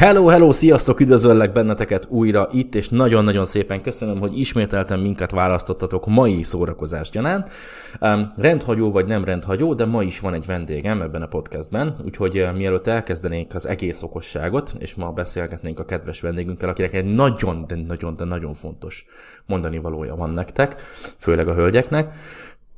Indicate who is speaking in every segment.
Speaker 1: Hello, hello, sziasztok, üdvözöllek benneteket újra itt, és nagyon-nagyon szépen köszönöm, hogy ismételten minket választottatok mai szórakozás gyanánt. Um, rendhagyó vagy nem rendhagyó, de ma is van egy vendégem ebben a podcastben, úgyhogy uh, mielőtt elkezdenénk az egész okosságot, és ma beszélgetnénk a kedves vendégünkkel, akinek egy nagyon, de nagyon, de nagyon fontos mondani valója van nektek, főleg a hölgyeknek,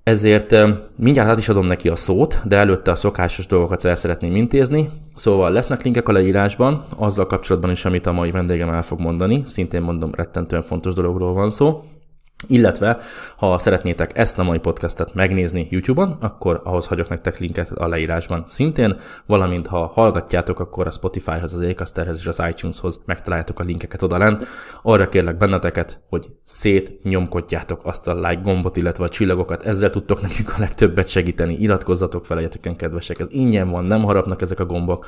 Speaker 1: ezért mindjárt át is adom neki a szót, de előtte a szokásos dolgokat el szeretném intézni. Szóval lesznek linkek a leírásban, azzal kapcsolatban is, amit a mai vendégem el fog mondani. Szintén mondom, rettentően fontos dologról van szó. Illetve, ha szeretnétek ezt a mai podcastet megnézni YouTube-on, akkor ahhoz hagyok nektek linket a leírásban szintén, valamint ha hallgatjátok, akkor a Spotify-hoz, az Ékasterhez és az iTunes-hoz megtaláljátok a linkeket oda lent. Arra kérlek benneteket, hogy szétnyomkodjátok azt a like gombot, illetve a csillagokat, ezzel tudtok nekünk a legtöbbet segíteni. Iratkozzatok fel, legyetek kedvesek, ez ingyen van, nem harapnak ezek a gombok.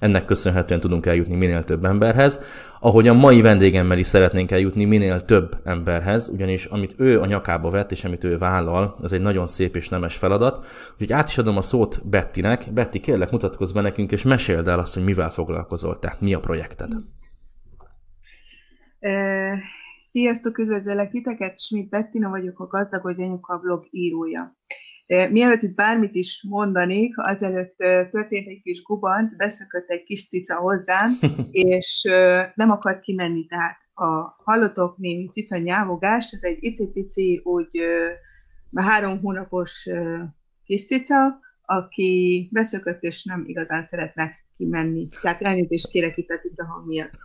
Speaker 1: Ennek köszönhetően tudunk eljutni minél több emberhez ahogy a mai vendégemmel is szeretnénk eljutni minél több emberhez, ugyanis amit ő a nyakába vett, és amit ő vállal, az egy nagyon szép és nemes feladat. Úgyhogy át is adom a szót Bettinek. Betti, kérlek, mutatkozz be nekünk, és meséld el azt, hogy mivel foglalkozol, tehát mi a projekted.
Speaker 2: Sziasztok, üdvözöllek titeket, Schmidt Bettina vagyok, a Gazdagodj Anyuka blog írója. Mielőtt itt bármit is mondanék, azelőtt történt egy kis gubanc, beszökött egy kis cica hozzám, és nem akart kimenni, tehát a hallotok némi cica nyávogást, ez egy icipici, úgy már három hónapos kis cica, aki beszökött, és nem igazán szeretne kimenni. Tehát elnézést kérek itt a cica hang miatt.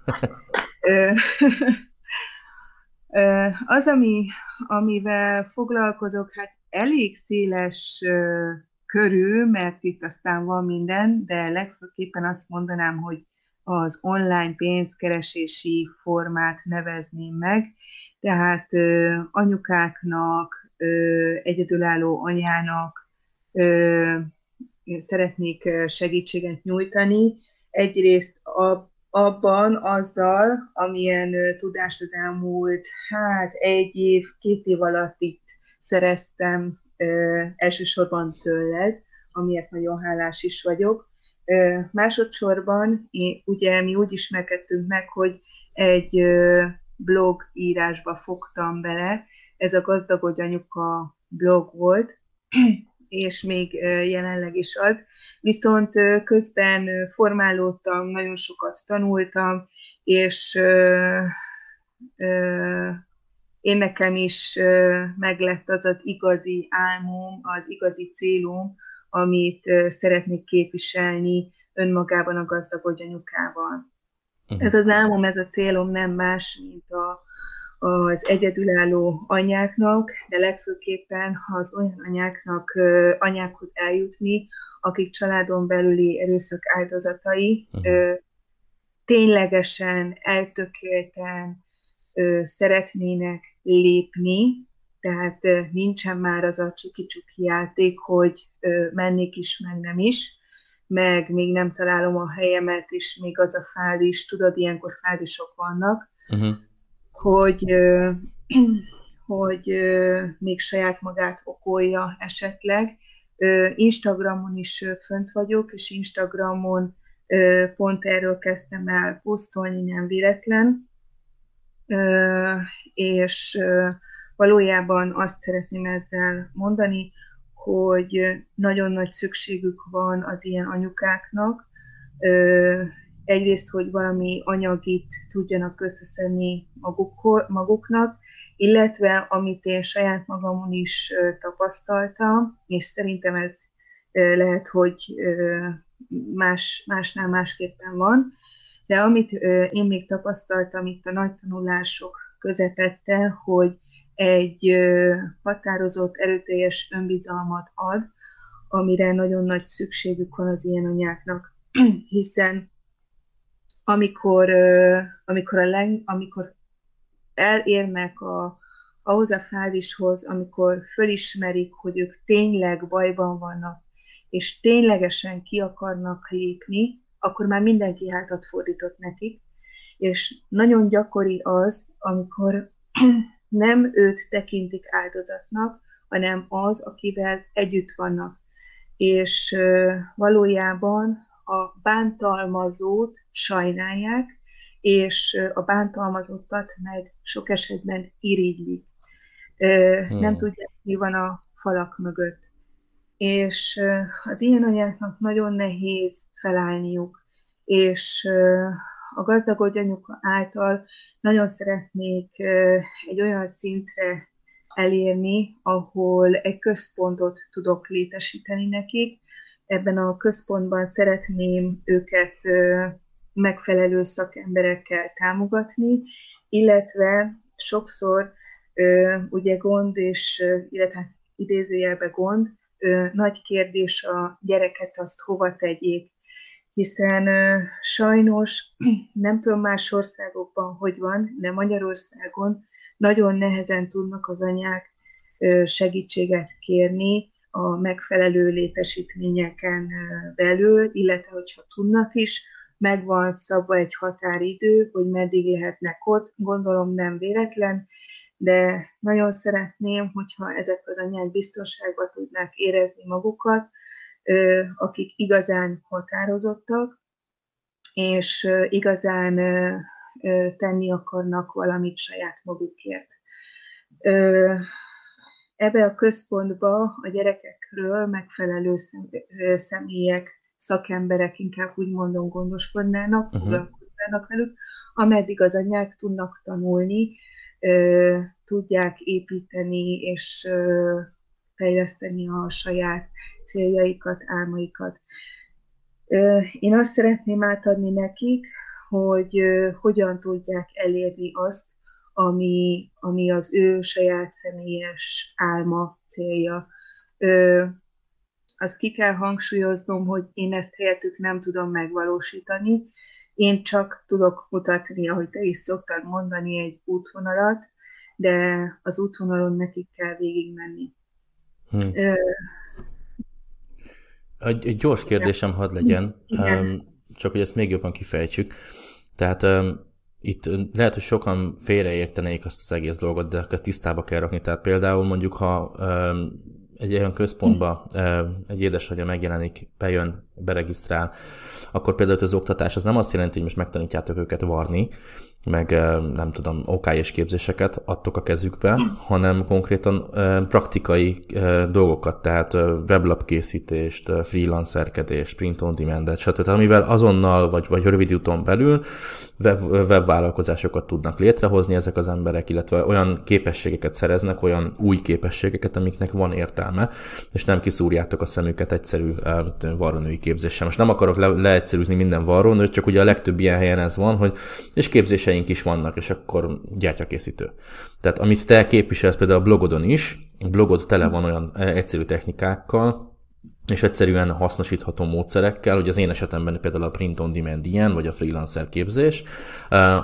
Speaker 2: Az, ami, amivel foglalkozok, hát elég széles körül, mert itt aztán van minden, de legfőképpen azt mondanám, hogy az online pénzkeresési formát nevezném meg, tehát anyukáknak, egyedülálló anyának szeretnék segítséget nyújtani. Egyrészt abban azzal, amilyen tudást az elmúlt hát egy év, két év alatt itt szereztem ö, elsősorban tőled, amiért nagyon hálás is vagyok. Másodszorban ugye mi úgy ismerkedtünk meg, hogy egy blog írásba fogtam bele, ez a Gazdagodj Anyuka blog volt, és még jelenleg is az. Viszont közben formálódtam, nagyon sokat tanultam, és én nekem is meglett az az igazi álmom, az igazi célom, amit szeretnék képviselni önmagában a gazdagodj anyukával. Uh-huh. Ez az álmom, ez a célom nem más, mint a, az egyedülálló anyáknak, de legfőképpen az olyan anyáknak, anyákhoz eljutni, akik családon belüli erőszak áldozatai, uh-huh. ténylegesen, eltökélten, szeretnének lépni, tehát nincsen már az a csuki-csuki játék, hogy mennék is, meg nem is, meg még nem találom a helyemet, és még az a fázis, tudod, ilyenkor fázisok vannak, uh-huh. hogy, hogy még saját magát okolja esetleg. Instagramon is fönt vagyok, és Instagramon pont erről kezdtem el posztolni, nem véletlen, és valójában azt szeretném ezzel mondani, hogy nagyon nagy szükségük van az ilyen anyukáknak, egyrészt, hogy valami anyagit tudjanak összeszedni maguk, maguknak, illetve amit én saját magamon is tapasztaltam, és szerintem ez lehet, hogy más, másnál másképpen van, de amit én még tapasztaltam itt a nagy tanulások közepette, hogy egy határozott, erőteljes önbizalmat ad, amire nagyon nagy szükségük van az ilyen anyáknak, hiszen amikor, amikor, a leg, amikor elérnek a, ahhoz a fázishoz, amikor fölismerik, hogy ők tényleg bajban vannak, és ténylegesen ki akarnak lépni, akkor már mindenki hátat fordított nekik, és nagyon gyakori az, amikor nem őt tekintik áldozatnak, hanem az, akivel együtt vannak. És valójában a bántalmazót sajnálják, és a bántalmazottat meg sok esetben irigylik. Hmm. Nem tudják, mi van a falak mögött. És az ilyen anyáknak nagyon nehéz felállniuk, és a gazdag anyuka által nagyon szeretnék egy olyan szintre elérni, ahol egy központot tudok létesíteni nekik. Ebben a központban szeretném őket megfelelő szakemberekkel támogatni, illetve sokszor ugye gond és, illetve idézőjelbe gond, nagy kérdés a gyereket azt hova tegyék, hiszen sajnos nem tudom más országokban, hogy van, de Magyarországon nagyon nehezen tudnak az anyák segítséget kérni a megfelelő létesítményeken belül, illetve hogyha tudnak is, megvan szabva egy határidő, hogy meddig lehetnek ott, gondolom nem véletlen, de nagyon szeretném, hogyha ezek az anyák biztonságban tudnák érezni magukat, akik igazán határozottak, és igazán tenni akarnak valamit saját magukért. Ebbe a központba a gyerekekről megfelelő személyek, szakemberek inkább úgy mondom gondoskodnának, uh-huh. foglalkoznának velük, ameddig az anyák tudnak tanulni, tudják építeni és fejleszteni a saját céljaikat, álmaikat. Én azt szeretném átadni nekik, hogy hogyan tudják elérni azt, ami, ami az ő saját személyes álma, célja. Azt ki kell hangsúlyoznom, hogy én ezt helyettük nem tudom megvalósítani, én csak tudok mutatni, ahogy te is szoktad mondani, egy útvonalat, de az útvonalon nekik kell végigmenni. Hmm.
Speaker 1: Egy, egy gyors kérdésem hadd legyen, Igen. csak hogy ezt még jobban kifejtsük. Tehát itt lehet, hogy sokan félreértenék azt az egész dolgot, de ezt tisztába kell rakni. Tehát például mondjuk, ha egy olyan központba egy édesanyja megjelenik, bejön, beregisztrál, akkor például az oktatás az nem azt jelenti, hogy most megtanítjátok őket varni, meg nem tudom, OK és képzéseket adtok a kezükbe, hanem konkrétan praktikai dolgokat, tehát weblap készítést, freelancerkedést, print on demand stb. Amivel azonnal vagy, vagy rövid úton belül web, webvállalkozásokat tudnak létrehozni ezek az emberek, illetve olyan képességeket szereznek, olyan új képességeket, amiknek van értelme, és nem kiszúrjátok a szemüket egyszerű varrónői képzéssel. Most nem akarok le, leegyszerűzni minden varrónőt, csak ugye a legtöbb ilyen helyen ez van, hogy és képzéseink is vannak, és akkor gyertyakészítő. Tehát amit te képviselsz például a blogodon is, blogod tele van olyan egyszerű technikákkal, és egyszerűen hasznosítható módszerekkel, hogy az én esetemben például a print on demand ilyen, vagy a freelancer képzés,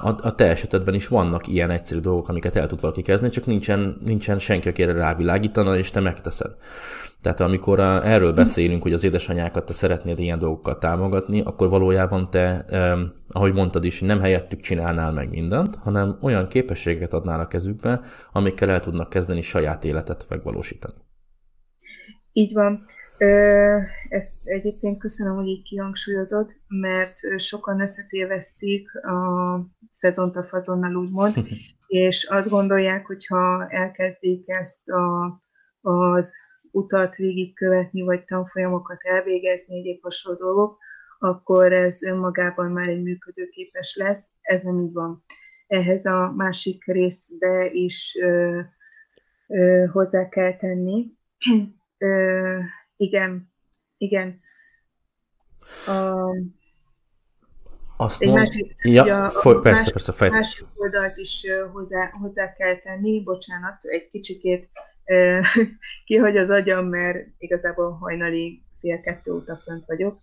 Speaker 1: a, te esetedben is vannak ilyen egyszerű dolgok, amiket el tud valaki kezdeni, csak nincsen, nincsen senki, aki erre rávilágítana, és te megteszed. Tehát amikor erről beszélünk, hogy az édesanyákat te szeretnéd ilyen dolgokkal támogatni, akkor valójában te, ahogy mondtad is, nem helyettük csinálnál meg mindent, hanem olyan képességeket adnál a kezükbe, amikkel el tudnak kezdeni saját életet megvalósítani.
Speaker 2: Így van. Ezt egyébként köszönöm, hogy így kihangsúlyozott, mert sokan összetévesztik a szezont a fazonnal, úgymond, és azt gondolják, hogy ha elkezdik ezt a, az utat végigkövetni, vagy tanfolyamokat elvégezni, egyéb hasonló dolgok, akkor ez önmagában már egy működőképes lesz. Ez nem így van. Ehhez a másik részbe is ö, ö, hozzá kell tenni. Ö, igen, igen. A,
Speaker 1: azt egy mond... másik, ja,
Speaker 2: a, foly, persze, másik, persze, másik oldalt is hozzá, hozzá kell tenni, bocsánat, egy kicsikét kihagy az agyam, mert igazából hajnali fél kettő óta fönt vagyok.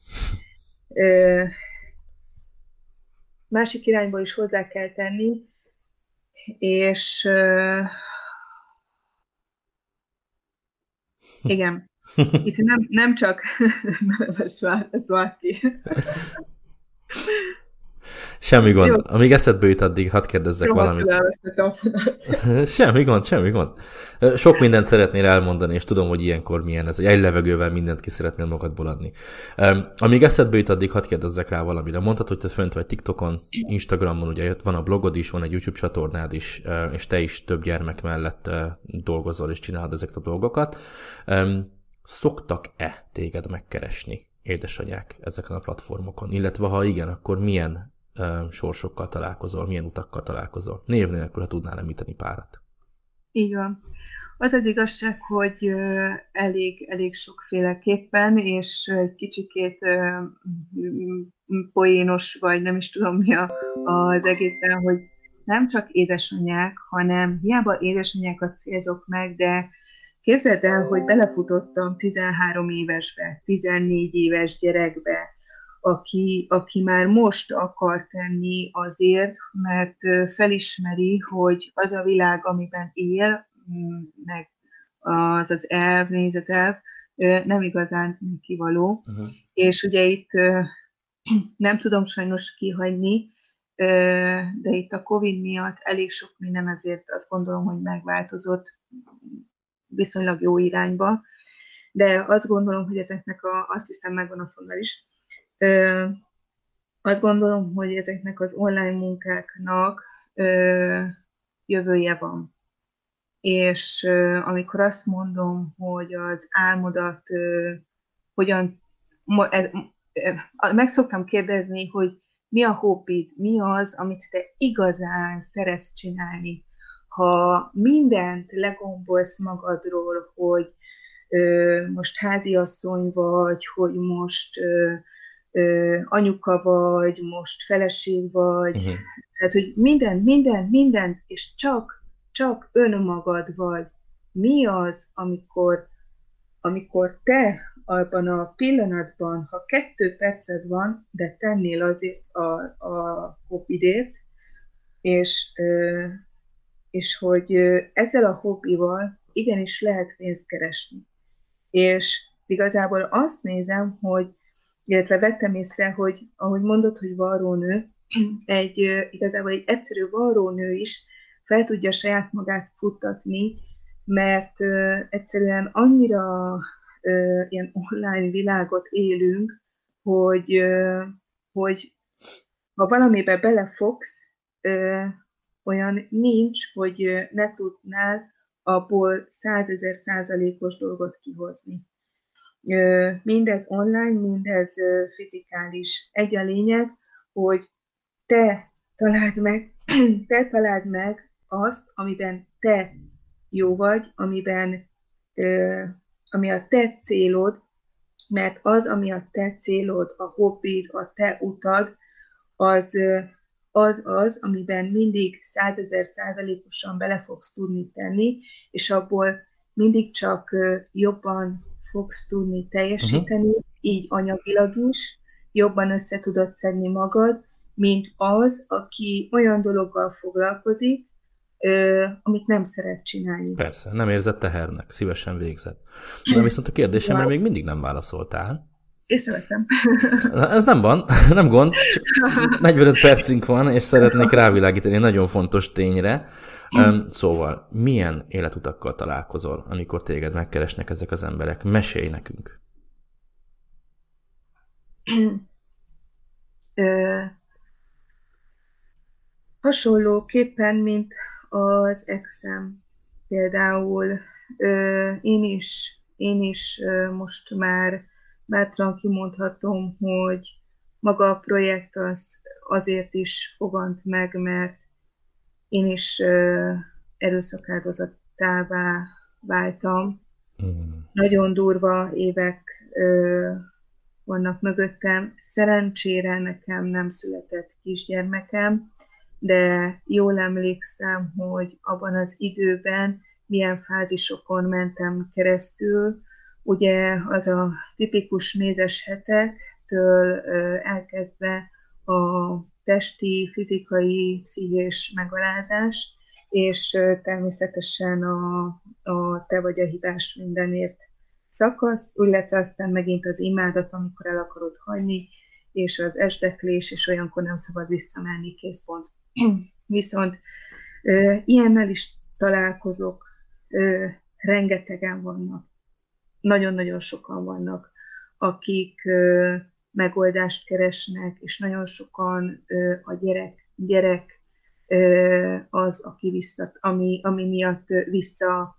Speaker 2: Másik irányból is hozzá kell tenni, és igen, itt nem, nem csak ez valaki.
Speaker 1: Semmi gond. Jó. Amíg eszedbe jut, addig hadd kérdezzek Jó, valamit. semmi gond, semmi gond. Sok mindent szeretnél elmondani, és tudom, hogy ilyenkor milyen ez. Egy levegővel mindent ki szeretnél magadból adni. Amíg eszedbe jut, addig hadd kérdezzek rá valamire. Mondtad, hogy te fönt vagy TikTokon, Instagramon, ugye van a blogod is, van egy YouTube csatornád is, és te is több gyermek mellett dolgozol és csinálod ezeket a dolgokat. Szoktak-e téged megkeresni édesanyák ezeken a platformokon? Illetve ha igen, akkor milyen sorsokkal találkozol, milyen utakkal találkozol. Név nélkül, ha tudnál említeni párat.
Speaker 2: Így van. Az az igazság, hogy elég, elég sokféleképpen, és egy kicsikét poénos, vagy nem is tudom mi a, az egészben, hogy nem csak édesanyák, hanem hiába édesanyákat célzok meg, de képzeld el, hogy belefutottam 13 évesbe, 14 éves gyerekbe, aki, aki már most akar tenni azért, mert felismeri, hogy az a világ, amiben él, meg az az elv, nézetelv, nem igazán kivaló. Uh-huh. És ugye itt nem tudom sajnos kihagyni, de itt a Covid miatt elég sok minden azért azt gondolom, hogy megváltozott viszonylag jó irányba, de azt gondolom, hogy ezeknek a, azt hiszem megvan a fonal is, azt gondolom, hogy ezeknek az online munkáknak jövője van. És amikor azt mondom, hogy az álmodat hogyan, meg szoktam kérdezni, hogy mi a hobbid, mi az, amit te igazán szeretsz csinálni. Ha mindent legombolsz magadról, hogy ö, most háziasszony vagy, hogy most ö, anyuka vagy, most feleség vagy, uh-huh. tehát, hogy minden, minden, minden, és csak, csak önmagad vagy. Mi az, amikor, amikor te abban a pillanatban, ha kettő perced van, de tennél azért a, a hobbidét, és, és hogy ezzel a hobbival igenis lehet pénzt keresni. És igazából azt nézem, hogy illetve vettem észre, hogy ahogy mondod, hogy varrónő, egy igazából egy egyszerű varrónő is fel tudja saját magát futtatni, mert uh, egyszerűen annyira uh, ilyen online világot élünk, hogy, uh, hogy ha valamibe belefogsz, uh, olyan nincs, hogy ne tudnál abból százezer százalékos dolgot kihozni. Mindez online, mindez fizikális. Egy a lényeg, hogy te találd meg, te találd meg azt, amiben te jó vagy, amiben, ami a te célod, mert az, ami a te célod, a hobbid, a te utad, az az, az amiben mindig százezer százalékosan bele fogsz tudni tenni, és abból mindig csak jobban fogsz tudni teljesíteni, uh-huh. így anyagilag is, jobban össze tudod szedni magad, mint az, aki olyan dologgal foglalkozik, ö, amit nem szeret csinálni.
Speaker 1: Persze, nem érzed tehernek, szívesen végzed. De viszont a kérdésemre még mindig nem válaszoltál.
Speaker 2: Észrevettem.
Speaker 1: Ez nem van, nem gond. 45 percünk van, és szeretnék rávilágítani egy nagyon fontos tényre, Szóval, milyen életutakkal találkozol, amikor téged megkeresnek ezek az emberek? Mesélj nekünk!
Speaker 2: Ö, hasonlóképpen, mint az exem. Például ö, én is, én is ö, most már bátran kimondhatom, hogy maga a projekt az azért is fogant meg, mert én is erőszakáldozattává váltam. Mm. Nagyon durva évek ö, vannak mögöttem. Szerencsére nekem nem született kisgyermekem, de jól emlékszem, hogy abban az időben milyen fázisokon mentem keresztül. Ugye az a tipikus mézes hetektől elkezdve a testi, fizikai, pszichés megalázás, és természetesen a, a te vagy a hibás mindenért szakasz, illetve aztán megint az imádat, amikor el akarod hagyni, és az esdeklés, és olyankor nem szabad visszamenni, készpont. Viszont ilyennel is találkozok, rengetegen vannak, nagyon-nagyon sokan vannak, akik megoldást keresnek, és nagyon sokan a gyerek, gyerek az, aki vissza, ami, ami miatt vissza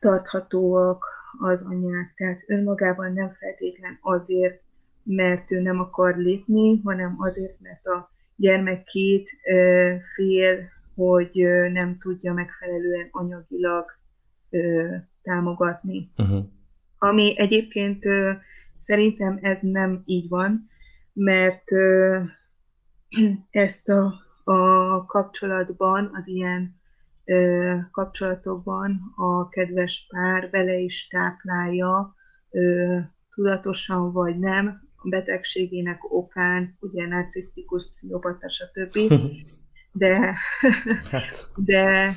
Speaker 2: tarthatóak az anyák. Tehát önmagában nem feltétlen azért, mert ő nem akar lépni, hanem azért, mert a gyermek két fél, hogy nem tudja megfelelően anyagilag támogatni. Uh-huh. Ami egyébként szerintem ez nem így van, mert ezt a, a kapcsolatban, az ilyen kapcsolatokban a kedves pár bele is táplálja tudatosan vagy nem, a betegségének okán, ugye narcisztikus, pszichopata, stb. De, hát. de,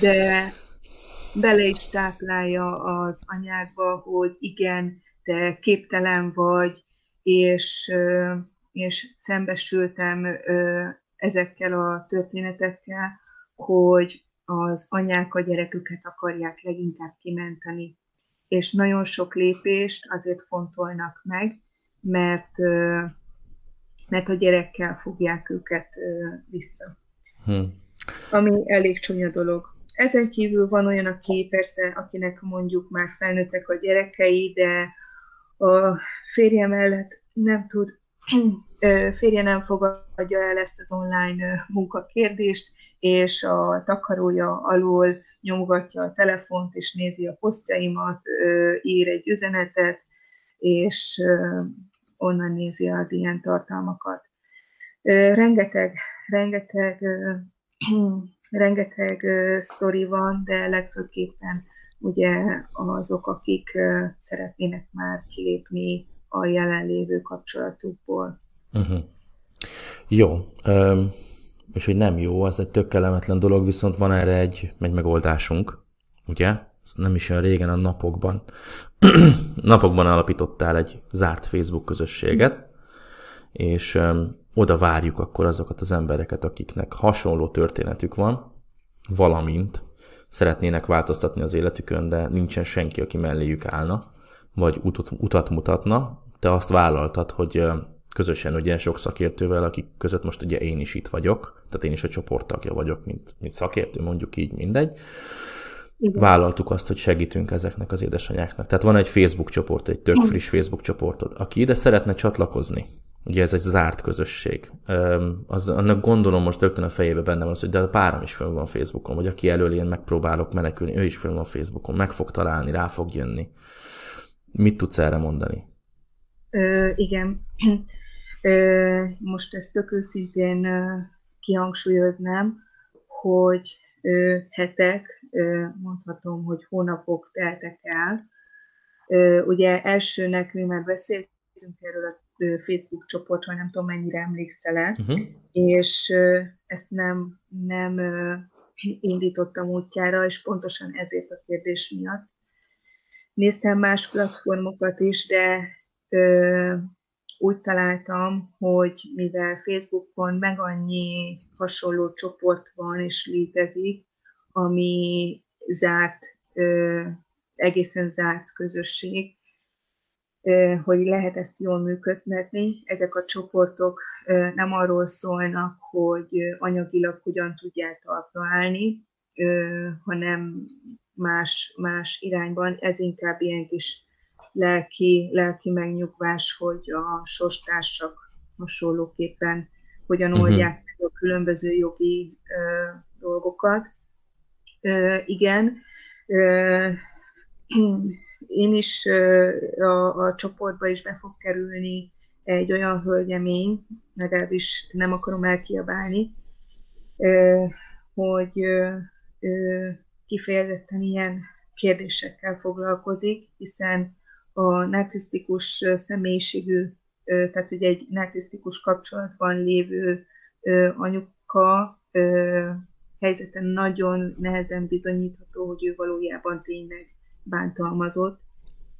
Speaker 2: de bele is táplálja az anyákba, hogy igen, te képtelen vagy, és, és szembesültem ezekkel a történetekkel, hogy az anyák a gyereküket akarják leginkább kimenteni. És nagyon sok lépést azért fontolnak meg, mert, mert a gyerekkel fogják őket vissza. Hmm. Ami elég csúnya dolog. Ezen kívül van olyan, aki persze, akinek mondjuk már felnőttek a gyerekei, de a férje mellett nem tud, férje nem fogadja el ezt az online munkakérdést, és a takarója alól nyomogatja a telefont, és nézi a posztjaimat, ír egy üzenetet, és onnan nézi az ilyen tartalmakat. Rengeteg, rengeteg, rengeteg sztori van, de legfőképpen ugye azok, akik szeretnének már kilépni a jelenlévő kapcsolatukból. Uh-huh.
Speaker 1: Jó. Um, és hogy nem jó, az egy tök kellemetlen dolog, viszont van erre egy, egy megoldásunk, ugye? Ez nem is olyan régen a napokban. napokban alapítottál egy zárt Facebook közösséget, és um, oda várjuk akkor azokat az embereket, akiknek hasonló történetük van, valamint szeretnének változtatni az életükön, de nincsen senki, aki melléjük állna, vagy utat, utat mutatna. Te azt vállaltad, hogy közösen ugye sok szakértővel, akik között most ugye én is itt vagyok, tehát én is a csoporttagja vagyok, mint, mint szakértő, mondjuk így mindegy. Igen. Vállaltuk azt, hogy segítünk ezeknek az édesanyáknak. Tehát van egy Facebook csoport, egy tök friss Facebook csoportod. Aki ide szeretne csatlakozni, ugye ez egy zárt közösség, az, annak gondolom most rögtön a fejébe benne van az, hogy de a párom is fönn van Facebookon, vagy aki elől én megpróbálok menekülni, ő is fönn van Facebookon, meg fog találni, rá fog jönni. Mit tudsz erre mondani?
Speaker 2: Ö, igen. Most ezt tök őszintén kihangsúlyoznám, hogy hetek, mondhatom, hogy hónapok teltek el. Ugye elsőnek mi már beszéltünk erről a Facebook csoportról, nem tudom mennyire emlékszel -e, uh-huh. és ezt nem, nem indítottam útjára, és pontosan ezért a kérdés miatt. Néztem más platformokat is, de úgy találtam, hogy mivel Facebookon meg annyi hasonló csoport van és létezik, ami zárt, egészen zárt közösség, hogy lehet ezt jól működtetni. Ezek a csoportok nem arról szólnak, hogy anyagilag hogyan tudják talpra állni, hanem más, más irányban. Ez inkább ilyen kis lelki, lelki megnyugvás, hogy a sostársak hasonlóképpen hogyan uh-huh. oldják meg a különböző jogi ö, dolgokat. Ö, igen, ö, én is a, a csoportba is be fog kerülni egy olyan hölgyemény, legalábbis nem akarom elkiabálni, hogy kifejezetten ilyen kérdésekkel foglalkozik, hiszen a narcisztikus személyiségű, tehát ugye egy narcisztikus kapcsolatban lévő anyuka helyzeten nagyon nehezen bizonyítható, hogy ő valójában tényleg bántalmazott,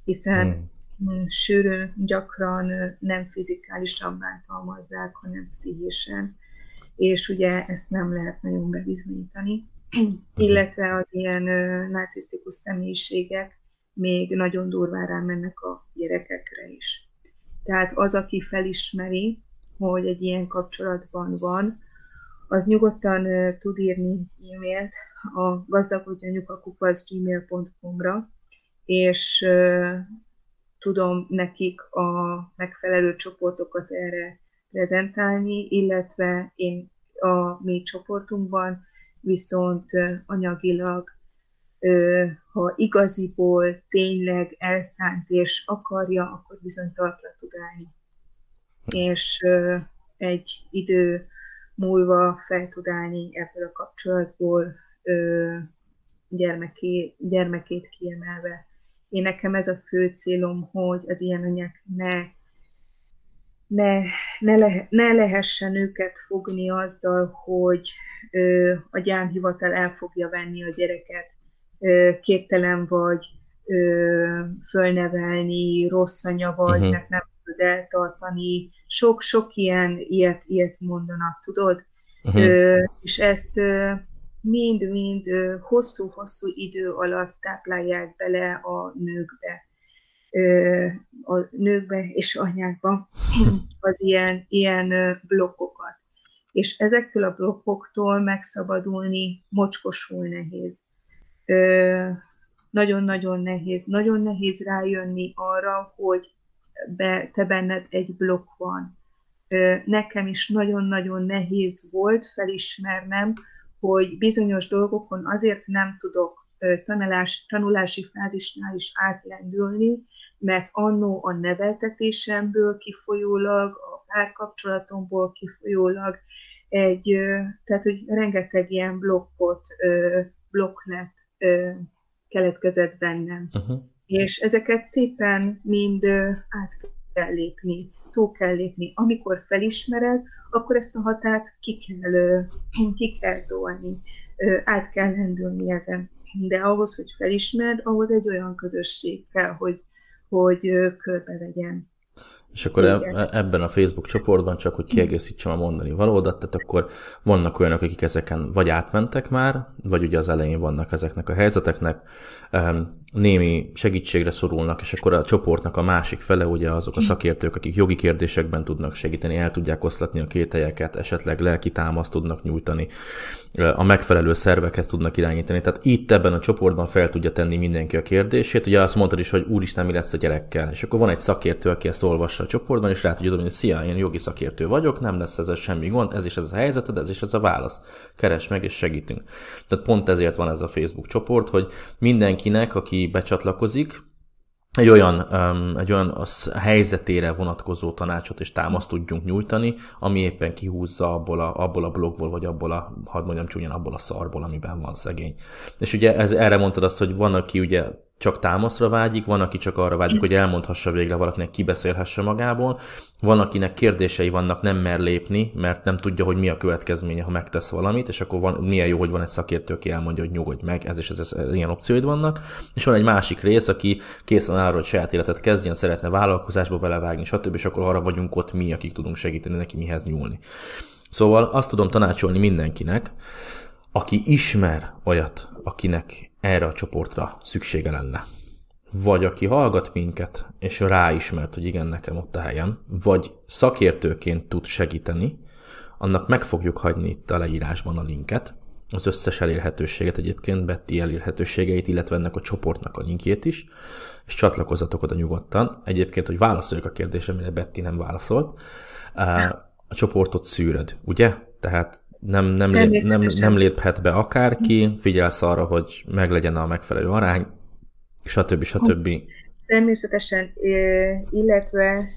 Speaker 2: hiszen hmm. sűrűn, gyakran nem fizikálisan bántalmazzák, hanem pszichésen, és ugye ezt nem lehet nagyon bebizonyítani. Mhm. Illetve az ilyen narcisztikus személyiségek még nagyon durván rámennek a gyerekekre is. Tehát az, aki felismeri, hogy egy ilyen kapcsolatban van, az nyugodtan uh, tud írni e-mailt a gazdagodjanyukakupac.gmail.com-ra, és tudom nekik a megfelelő csoportokat erre prezentálni, illetve én a mi csoportunkban viszont uh, anyagilag ha igaziból tényleg elszánt és akarja, akkor bizony talpra tud állni. És egy idő múlva fel tud állni ebből a kapcsolatból gyermeké, gyermekét kiemelve. Én nekem ez a fő célom, hogy az ilyen anyák ne, ne, ne, le, ne lehessen őket fogni azzal, hogy ö, a gyámhivatal el fogja venni a gyereket, képtelen vagy fölnevelni, rossz anya vagy, uh-huh. mert nem tudod eltartani. Sok-sok ilyen, ilyet, ilyet mondanak, tudod? Uh-huh. Ö, és ezt mind-mind hosszú-hosszú idő alatt táplálják bele a nőkbe, a nőkbe és anyákba az ilyen, ilyen blokkokat. És ezektől a blokkoktól megszabadulni mocskosul nehéz nagyon-nagyon nehéz. Nagyon nehéz rájönni arra, hogy be, te benned egy blokk van. Nekem is nagyon-nagyon nehéz volt felismernem, hogy bizonyos dolgokon azért nem tudok tanulás, tanulási fázisnál is átlendülni, mert annó a neveltetésemből kifolyólag, a párkapcsolatomból kifolyólag egy, tehát hogy rengeteg ilyen blokkot, blokk lett keletkezett bennem. Uh-huh. És ezeket szépen mind át kell lépni, túl kell lépni. Amikor felismered, akkor ezt a határt ki kell, ki kell tolni, át kell lendülni ezen. De ahhoz, hogy felismerd, ahhoz egy olyan közösség kell, hogy, hogy körbevegyen.
Speaker 1: És akkor e- ebben a Facebook csoportban csak, hogy kiegészítsem a mondani valódat, tehát akkor vannak olyanok, akik ezeken vagy átmentek már, vagy ugye az elején vannak ezeknek a helyzeteknek, némi segítségre szorulnak, és akkor a csoportnak a másik fele ugye azok a szakértők, akik jogi kérdésekben tudnak segíteni, el tudják oszlatni a kételyeket, esetleg lelki támaszt tudnak nyújtani, a megfelelő szervekhez tudnak irányítani. Tehát itt ebben a csoportban fel tudja tenni mindenki a kérdését. Ugye azt mondtad is, hogy úristen, mi lesz a gyerekkel. És akkor van egy szakértő, aki ezt olvassa csoportban, és rá tudja dobni, hogy szia, én jogi szakértő vagyok, nem lesz ez semmi gond, ez is ez a helyzeted, ez is ez a válasz. Keres meg, és segítünk. Tehát pont ezért van ez a Facebook csoport, hogy mindenkinek, aki becsatlakozik, egy olyan, um, egy olyan az helyzetére vonatkozó tanácsot és támaszt tudjunk nyújtani, ami éppen kihúzza abból a, abból a blogból, vagy abból a, hadd mondjam csúnyán, abból a szarból, amiben van szegény. És ugye ez, erre mondtad azt, hogy van, aki ugye csak támaszra vágyik, van, aki csak arra vágyik, hogy elmondhassa végre valakinek, kibeszélhesse magából, van, akinek kérdései vannak, nem mer lépni, mert nem tudja, hogy mi a következménye, ha megtesz valamit, és akkor van, milyen jó, hogy van egy szakértő, aki elmondja, hogy nyugodj meg, ez és ez, ez, ez ilyen opcióid vannak, és van egy másik rész, aki készen arra, hogy saját életet kezdjen, szeretne vállalkozásba belevágni, stb., és akkor arra vagyunk ott mi, akik tudunk segíteni neki mihez nyúlni. Szóval azt tudom tanácsolni mindenkinek, aki ismer olyat, akinek erre a csoportra szüksége lenne. Vagy aki hallgat minket, és ráismert, hogy igen, nekem ott a helyem, vagy szakértőként tud segíteni, annak meg fogjuk hagyni itt a leírásban a linket, az összes elérhetőséget egyébként, Betty elérhetőségeit, illetve ennek a csoportnak a linkjét is, és csatlakozzatok oda nyugodtan. Egyébként, hogy válaszoljuk a kérdésre, amire Betty nem válaszolt. A csoportot szűröd, ugye? Tehát nem, nem, lép, nem, nem léphet be akárki, figyelsz arra, hogy meglegyen a megfelelő arány, stb. stb.
Speaker 2: Természetesen, illetve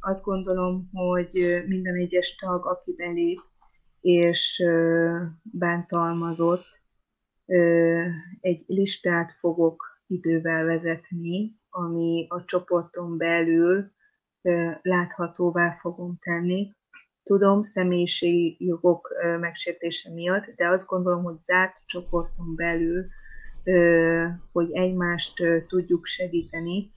Speaker 2: azt gondolom, hogy minden egyes tag, aki belép és bántalmazott, egy listát fogok idővel vezetni, ami a csoporton belül láthatóvá fogom tenni, tudom személyiségi jogok megsértése miatt, de azt gondolom, hogy zárt csoporton belül, hogy egymást tudjuk segíteni,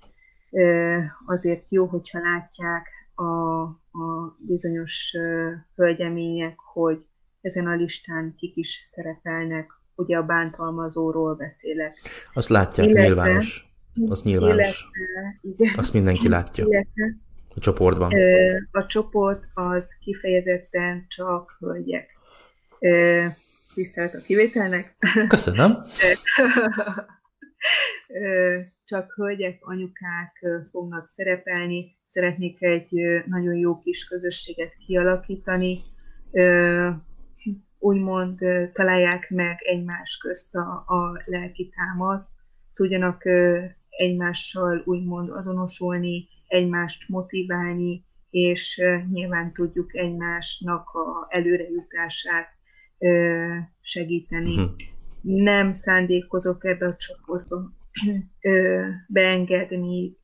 Speaker 2: azért jó, hogyha látják a, a bizonyos hölgyemények, hogy ezen a listán kik is szerepelnek, ugye a bántalmazóról beszélek.
Speaker 1: Azt látják, illetve, nyilvános. Az nyilvános. Illetve, igen, Azt mindenki látja. Illetve, a csoportban.
Speaker 2: A csoport az kifejezetten csak hölgyek. Tisztelt a kivételnek.
Speaker 1: Köszönöm.
Speaker 2: Csak hölgyek, anyukák fognak szerepelni. Szeretnék egy nagyon jó kis közösséget kialakítani. Úgymond találják meg egymás közt a, a lelki támaszt, tudjanak egymással úgymond azonosulni, egymást motiválni, és nyilván tudjuk egymásnak a előrejutását segíteni. Uh-huh. Nem szándékozok ebbe a csoportba beengedni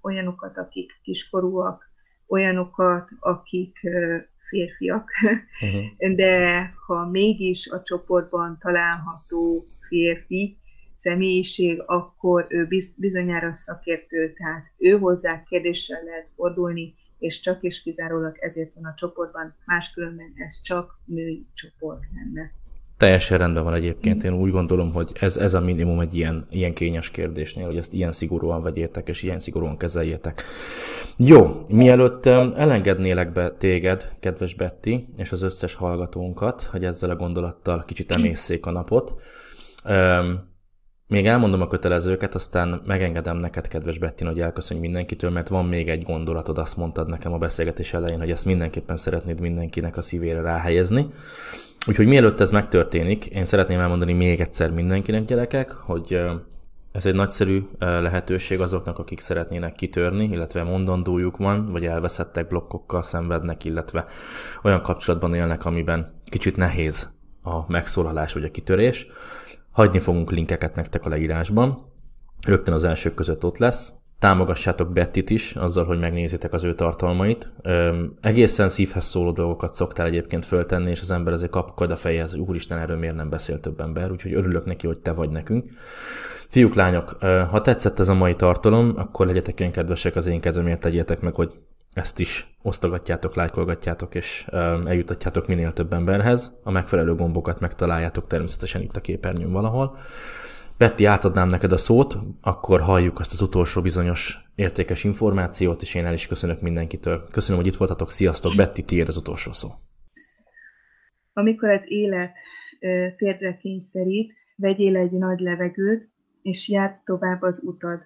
Speaker 2: olyanokat, akik kiskorúak, olyanokat, akik férfiak, uh-huh. de ha mégis a csoportban található férfi, személyiség, akkor ő bizonyára szakértő, tehát ő hozzá kérdéssel lehet fordulni, és csak és kizárólag ezért van a csoportban, máskülönben ez csak női csoport lenne.
Speaker 1: Teljesen rendben van egyébként. Én úgy gondolom, hogy ez, ez a minimum egy ilyen, ilyen kényes kérdésnél, hogy ezt ilyen szigorúan vegyétek, és ilyen szigorúan kezeljétek. Jó, mielőtt elengednélek be téged, kedves Betty, és az összes hallgatónkat, hogy ezzel a gondolattal kicsit emészszék a napot, még elmondom a kötelezőket, aztán megengedem neked, kedves Bettin, hogy elköszönj mindenkitől, mert van még egy gondolatod, azt mondtad nekem a beszélgetés elején, hogy ezt mindenképpen szeretnéd mindenkinek a szívére ráhelyezni. Úgyhogy mielőtt ez megtörténik, én szeretném elmondani még egyszer mindenkinek, gyerekek, hogy ez egy nagyszerű lehetőség azoknak, akik szeretnének kitörni, illetve mondandójuk van, vagy elveszettek blokkokkal szenvednek, illetve olyan kapcsolatban élnek, amiben kicsit nehéz a megszólalás vagy a kitörés Hagyni fogunk linkeket nektek a leírásban. Rögtön az elsők között ott lesz. Támogassátok Bettit is, azzal, hogy megnézitek az ő tartalmait. Öm, egészen szívhez szóló dolgokat szoktál egyébként föltenni, és az ember azért kapkod a fejhez, hogy úristen, erről miért nem beszél több ember, úgyhogy örülök neki, hogy te vagy nekünk. Fiúk, lányok, ha tetszett ez a mai tartalom, akkor legyetek olyan kedvesek az én kedvemért, tegyétek meg, hogy ezt is osztogatjátok, lájkolgatjátok, és eljutatjátok minél több emberhez. A megfelelő gombokat megtaláljátok természetesen itt a képernyőn valahol. Betty, átadnám neked a szót, akkor halljuk azt az utolsó bizonyos értékes információt, és én el is köszönök mindenkitől. Köszönöm, hogy itt voltatok. Sziasztok! Betty, tiéd az utolsó szó.
Speaker 2: Amikor az élet térdre kényszerít, vegyél egy nagy levegőt, és játsz tovább az utad,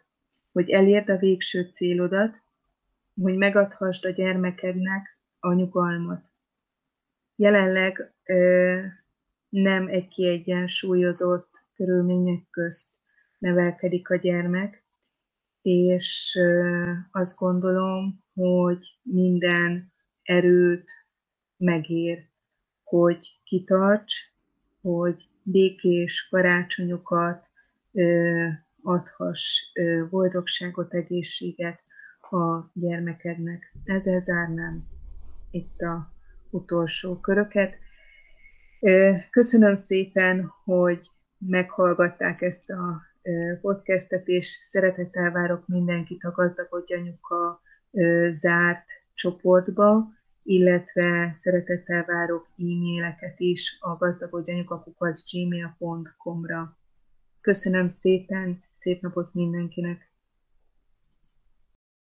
Speaker 2: hogy elérd a végső célodat, hogy megadhassd a gyermekednek a nyugalmat. Jelenleg ö, nem egy kiegyensúlyozott körülmények közt nevelkedik a gyermek, és ö, azt gondolom, hogy minden erőt megér, hogy kitarts, hogy békés karácsonyokat ö, adhass, ö, boldogságot, egészséget a gyermekednek. Ezzel zárnám itt a utolsó köröket. Köszönöm szépen, hogy meghallgatták ezt a podcastet, és szeretettel várok mindenkit a Gazdagodj Anyuka zárt csoportba, illetve szeretettel várok e-maileket is a gazdagodjanyukakukac gmail.com-ra. Köszönöm szépen, szép napot mindenkinek!